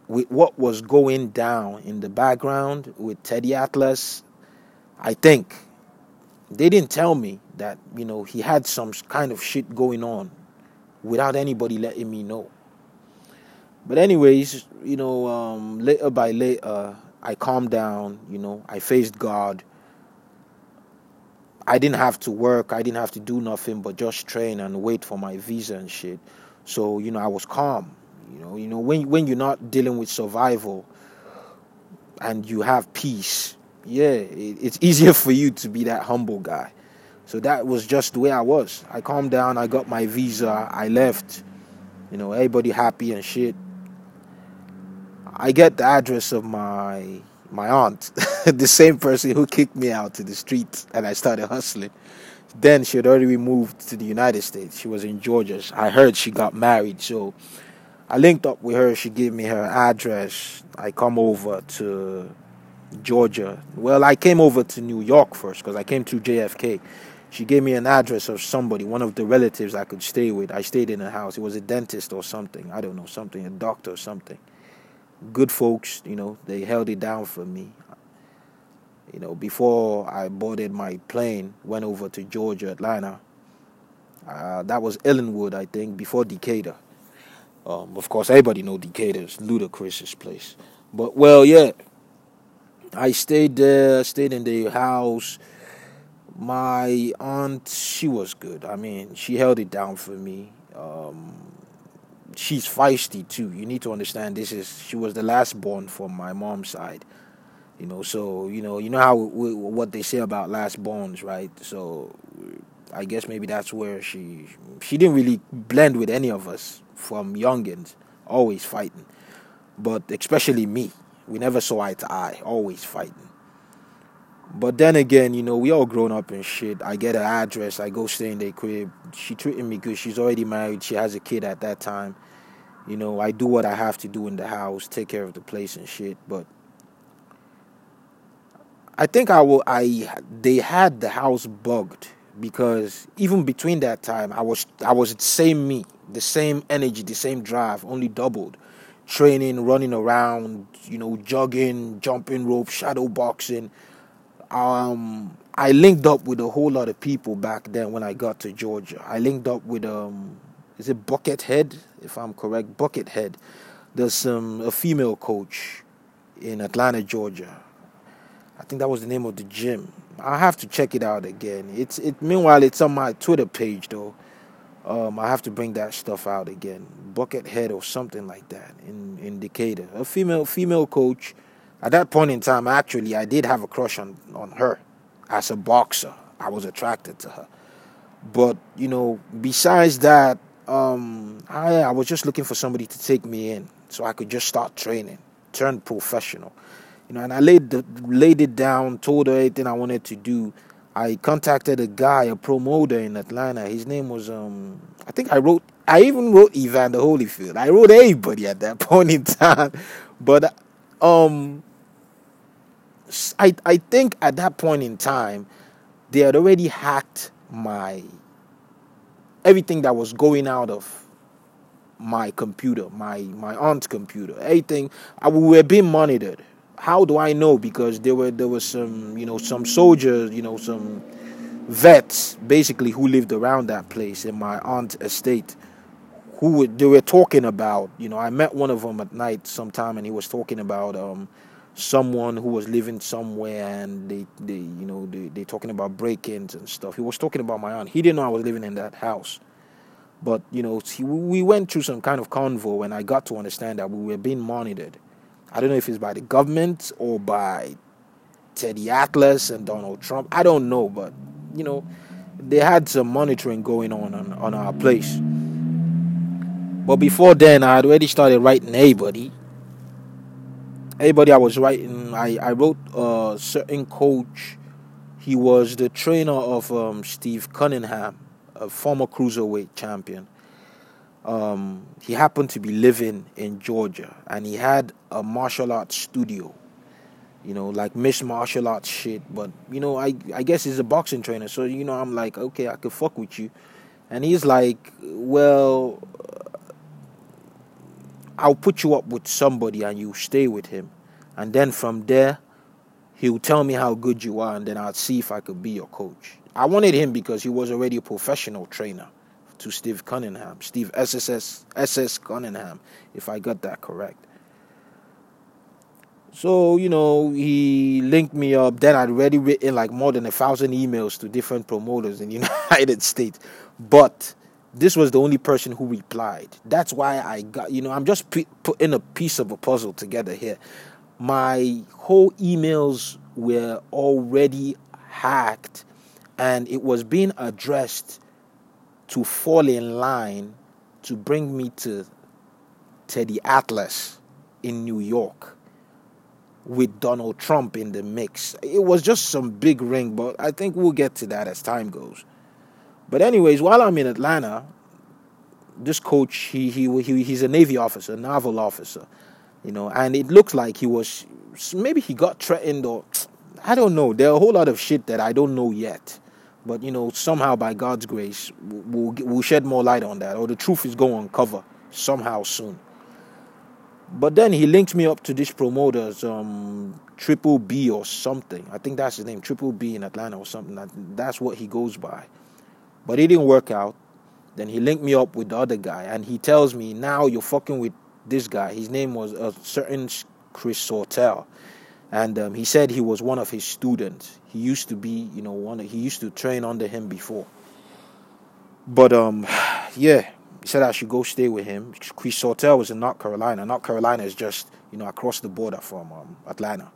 with what was going down in the background with Teddy Atlas, I think they didn't tell me that you know he had some kind of shit going on without anybody letting me know. But anyways you know um, later by later i calmed down you know i faced god. I didn't have to work i didn't have to do nothing but just train and wait for my visa and shit. So you know i was calm you know. You know when when you're not dealing with survival and you have peace yeah, it, it's easier for you to be that humble guy. So that was just the way I was. I calmed down, I got my visa, I left. You know, everybody happy and shit. I get the address of my my aunt, (laughs) the same person who kicked me out to the street and I started hustling. Then she had already moved to the United States. She was in Georgia. I heard she got married, so I linked up with her. She gave me her address. I come over to Georgia. Well, I came over to New York first because I came to JFK. She gave me an address of somebody, one of the relatives I could stay with. I stayed in a house. It was a dentist or something. I don't know, something, a doctor or something. Good folks, you know, they held it down for me. You know, before I boarded my plane, went over to Georgia, Atlanta. Uh, that was Ellenwood, I think, before Decatur. Um, of course, everybody know Decatur is Ludacris's place. But well, yeah, I stayed there, stayed in the house. My aunt, she was good. I mean, she held it down for me. Um, she's feisty too. You need to understand this is she was the last born from my mom's side. You know, so you know, you know how what they say about last borns, right? So I guess maybe that's where she she didn't really blend with any of us from youngins, always fighting, but especially me. We never saw eye to eye, always fighting. But then again, you know, we all grown up and shit. I get her address, I go stay in their crib. She treated me good. She's already married. She has a kid at that time. You know, I do what I have to do in the house, take care of the place and shit. But I think I will. I they had the house bugged because even between that time, I was I was the same me, the same energy, the same drive, only doubled training, running around, you know, jogging, jumping rope, shadow boxing. Um, I linked up with a whole lot of people back then when I got to Georgia. I linked up with um, is it Buckethead, if I'm correct, Buckethead. There's some a female coach in Atlanta, Georgia. I think that was the name of the gym. I have to check it out again. It's it. Meanwhile, it's on my Twitter page though. Um, I have to bring that stuff out again. Buckethead or something like that in, in Decatur. A female female coach. At that point in time, actually, I did have a crush on, on her as a boxer. I was attracted to her. But, you know, besides that, um, I, I was just looking for somebody to take me in so I could just start training, turn professional. You know, and I laid the, laid it down, told her everything I wanted to do I contacted a guy, a promoter in Atlanta. His name was um I think I wrote I even wrote Evander Holyfield. I wrote everybody at that (laughs) point in time. But um I I think at that point in time they had already hacked my everything that was going out of my computer, my my aunt's computer. Everything I, we were being monitored. How do I know? Because there were there was some you know some soldiers, you know some vets basically who lived around that place in my aunt's estate. Who were, they were talking about? You know, I met one of them at night sometime, and he was talking about um, someone who was living somewhere, and they they you know they they talking about break-ins and stuff. He was talking about my aunt. He didn't know I was living in that house. But you know, we went through some kind of convo, and I got to understand that we were being monitored. I don't know if it's by the government or by Teddy Atlas and Donald Trump. I don't know, but you know, they had some monitoring going on on, on our place. But before then, I had already started writing everybody. Everybody I was writing, I, I wrote a certain coach. He was the trainer of um, Steve Cunningham a former cruiserweight champion. Um, he happened to be living in Georgia, and he had a martial arts studio. You know, like Miss Martial Arts shit. But you know, I I guess he's a boxing trainer, so you know, I'm like, okay, I could fuck with you. And he's like, well, I'll put you up with somebody, and you stay with him, and then from there, he'll tell me how good you are, and then I'll see if I could be your coach. I wanted him because he was already a professional trainer to Steve Cunningham, Steve SSS SS Cunningham, if I got that correct. So you know, he linked me up. Then I'd already written like more than a thousand emails to different promoters in the (laughs) United States, but this was the only person who replied. That's why I got. You know, I'm just putting a piece of a puzzle together here. My whole emails were already hacked and it was being addressed to fall in line to bring me to Teddy Atlas in New York with Donald Trump in the mix. It was just some big ring, but I think we'll get to that as time goes. But anyways, while I'm in Atlanta, this coach he he, he he's a Navy officer, naval officer, you know, and it looks like he was maybe he got threatened or I don't know. There are a whole lot of shit that I don't know yet. But you know, somehow by God's grace, we'll we'll shed more light on that, or the truth is going to uncover somehow soon. But then he linked me up to this promoter's um, Triple B or something. I think that's his name, Triple B in Atlanta or something. That's what he goes by. But it didn't work out. Then he linked me up with the other guy, and he tells me now you're fucking with this guy. His name was a certain Chris Sortel and um, he said he was one of his students. He used to be, you know, one. He used to train under him before. But um, (sighs) yeah, he said I should go stay with him. Chris Sortel was in North Carolina. North Carolina is just, you know, across the border from um, Atlanta.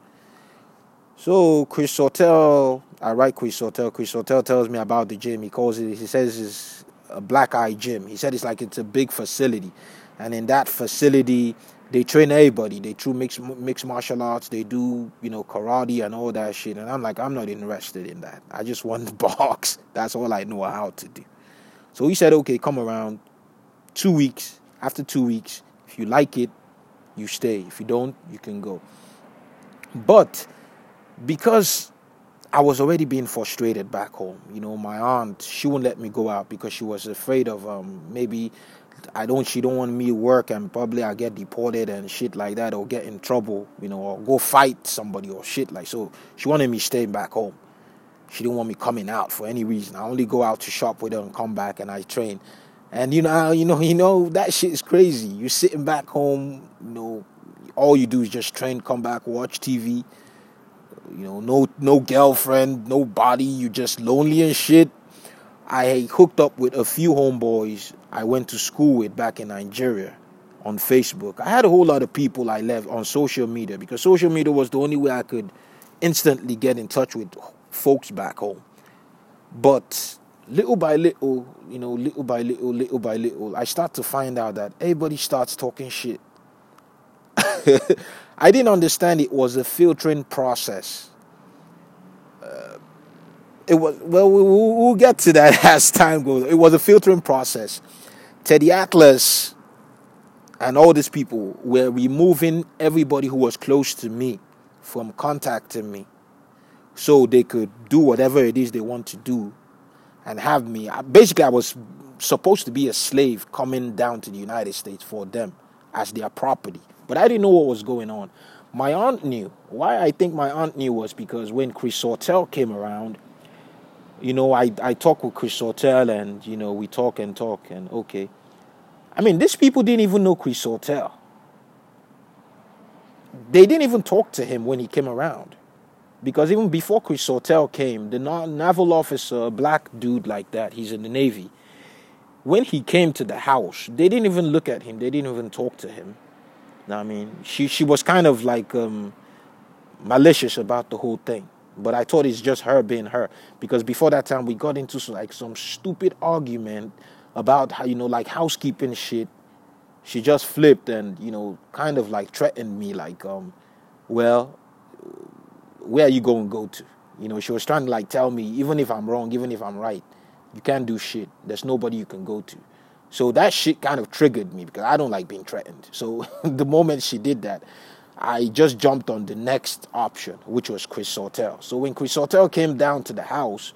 So Chris Sortel, I write Chris Sortel. Chris Sortel tells me about the gym. He calls it. He says it's a black eye gym. He said it's like it's a big facility, and in that facility they train everybody. They do mixed mixed martial arts. They do you know karate and all that shit. And I'm like, I'm not interested in that. I just want to (laughs) box. That's all I know how to do. So he said, okay, come around. Two weeks. After two weeks, if you like it, you stay. If you don't, you can go. But because I was already being frustrated back home, you know, my aunt she wouldn't let me go out because she was afraid of um, maybe I don't she don't want me to work and probably I get deported and shit like that or get in trouble, you know, or go fight somebody or shit like so she wanted me staying back home. She didn't want me coming out for any reason. I only go out to shop with her and come back and I train. And you know, you know, you know that shit is crazy. You're sitting back home, you know, all you do is just train, come back, watch TV. You know, no no girlfriend, no body, you just lonely and shit. I hooked up with a few homeboys I went to school with back in Nigeria on Facebook. I had a whole lot of people I left on social media because social media was the only way I could instantly get in touch with folks back home. But little by little, you know, little by little, little by little, I start to find out that everybody starts talking shit. (laughs) I didn't understand it was a filtering process. Uh, it was well, we'll, we'll get to that (laughs) as time goes. It was a filtering process Teddy Atlas and all these people were removing everybody who was close to me from contacting me so they could do whatever it is they want to do and have me. Basically, I was supposed to be a slave coming down to the United States for them as their property. But I didn't know what was going on. My aunt knew. Why I think my aunt knew was because when Chris Sortel came around, you know, I, I talk with Chris Sortel and, you know, we talk and talk and okay. I mean, these people didn't even know Chris Sortel. They didn't even talk to him when he came around. Because even before Chris Sortel came, the naval officer, black dude like that, he's in the Navy. When he came to the house, they didn't even look at him. They didn't even talk to him. I mean, she she was kind of like um, malicious about the whole thing. But I thought it's just her being her because before that time we got into like some stupid argument about how you know like housekeeping shit. She just flipped and you know kind of like threatened me like um, well, where are you going to go to? You know, she was trying to like tell me even if I'm wrong, even if I'm right, you can't do shit. There's nobody you can go to. So that shit kind of triggered me because I don't like being threatened. So (laughs) the moment she did that, I just jumped on the next option, which was Chris Sortel. So when Chris Sortel came down to the house,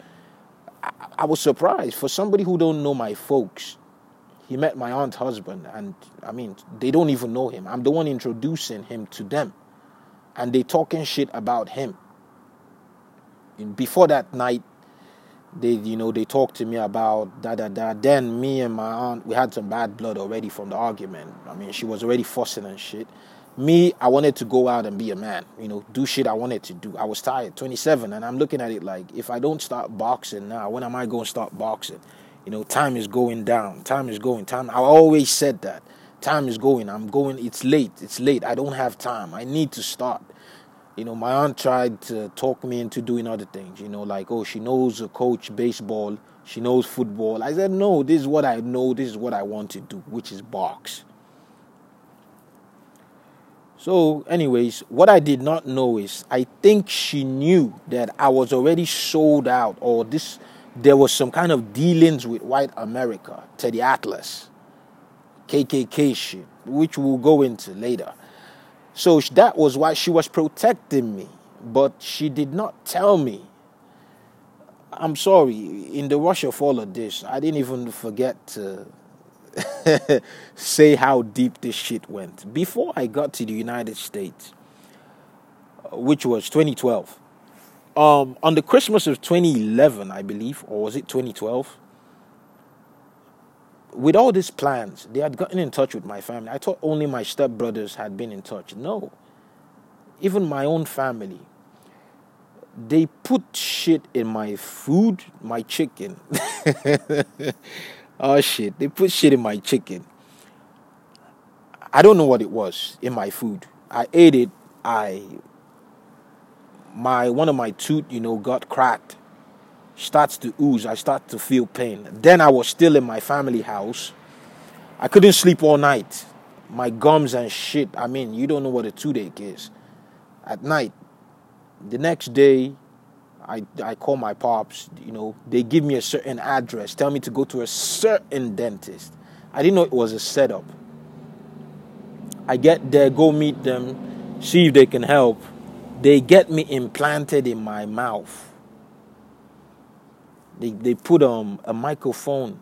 I, I was surprised. For somebody who don't know my folks, he met my aunt's husband, and I mean, they don't even know him. I'm the one introducing him to them, and they talking shit about him. And before that night, they you know they talked to me about da da da then me and my aunt we had some bad blood already from the argument i mean she was already fussing and shit me i wanted to go out and be a man you know do shit i wanted to do i was tired 27 and i'm looking at it like if i don't start boxing now when am i going to start boxing you know time is going down time is going time i always said that time is going i'm going it's late it's late i don't have time i need to start you know, my aunt tried to talk me into doing other things, you know, like, oh, she knows a coach baseball, she knows football. I said, no, this is what I know, this is what I want to do, which is box. So, anyways, what I did not know is I think she knew that I was already sold out, or this there was some kind of dealings with white America, Teddy Atlas, KKK shit, which we'll go into later. So that was why she was protecting me, but she did not tell me. I'm sorry, in the rush of all of this, I didn't even forget to (laughs) say how deep this shit went. Before I got to the United States, which was 2012, um, on the Christmas of 2011, I believe, or was it 2012? with all these plans, they had gotten in touch with my family. I thought only my stepbrothers had been in touch. No. Even my own family. They put shit in my food, my chicken. (laughs) oh shit. They put shit in my chicken. I don't know what it was in my food. I ate it. I my one of my tooth, you know, got cracked starts to ooze. I start to feel pain. Then I was still in my family house. I couldn't sleep all night. My gums and shit. I mean, you don't know what a toothache is. At night, the next day, I, I call my pops, you know, they give me a certain address, tell me to go to a certain dentist. I didn't know it was a setup. I get there, go meet them, see if they can help. They get me implanted in my mouth they they put um a microphone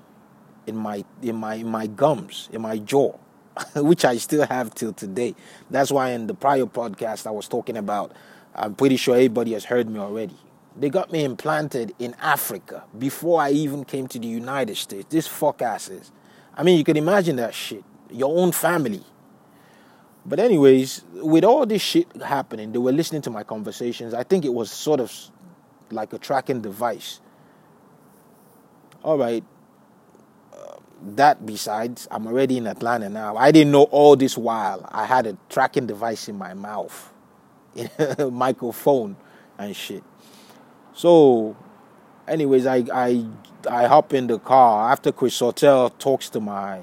in my in my in my gums in my jaw (laughs) which I still have till today. That's why in the prior podcast I was talking about, I'm pretty sure everybody has heard me already. They got me implanted in Africa before I even came to the United States. This fuck asses. I mean, you can imagine that shit. Your own family. But anyways, with all this shit happening, they were listening to my conversations. I think it was sort of like a tracking device all right, uh, that besides, I'm already in Atlanta now. I didn't know all this while. I had a tracking device in my mouth, (laughs) microphone and shit. So, anyways, I I I hop in the car after Chris Sortel talks to my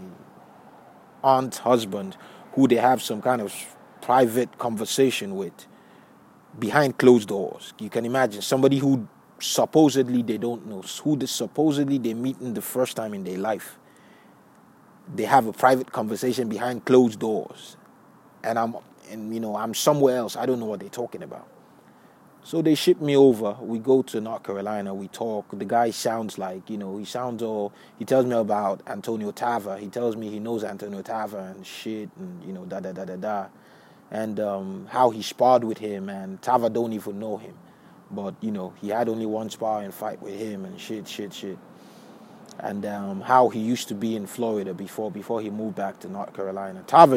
aunt's husband, who they have some kind of private conversation with behind closed doors. You can imagine somebody who supposedly they don't know who the supposedly they meet in the first time in their life. They have a private conversation behind closed doors. And i'm and you know i'm somewhere else. I don't know what they're talking about So they ship me over. We go to North Carolina. We talk. The guy sounds like, you know, he sounds all. He tells me about Antonio Tarver. He tells me he knows Antonio Tarver and shit, and you know, da da da da da, and um, how he sparred with him. And Tarver don't even know him, but you know, he had only one sparring fight with him and shit, shit, shit. And um, how he used to be in Florida before before he moved back to North Carolina. Tarver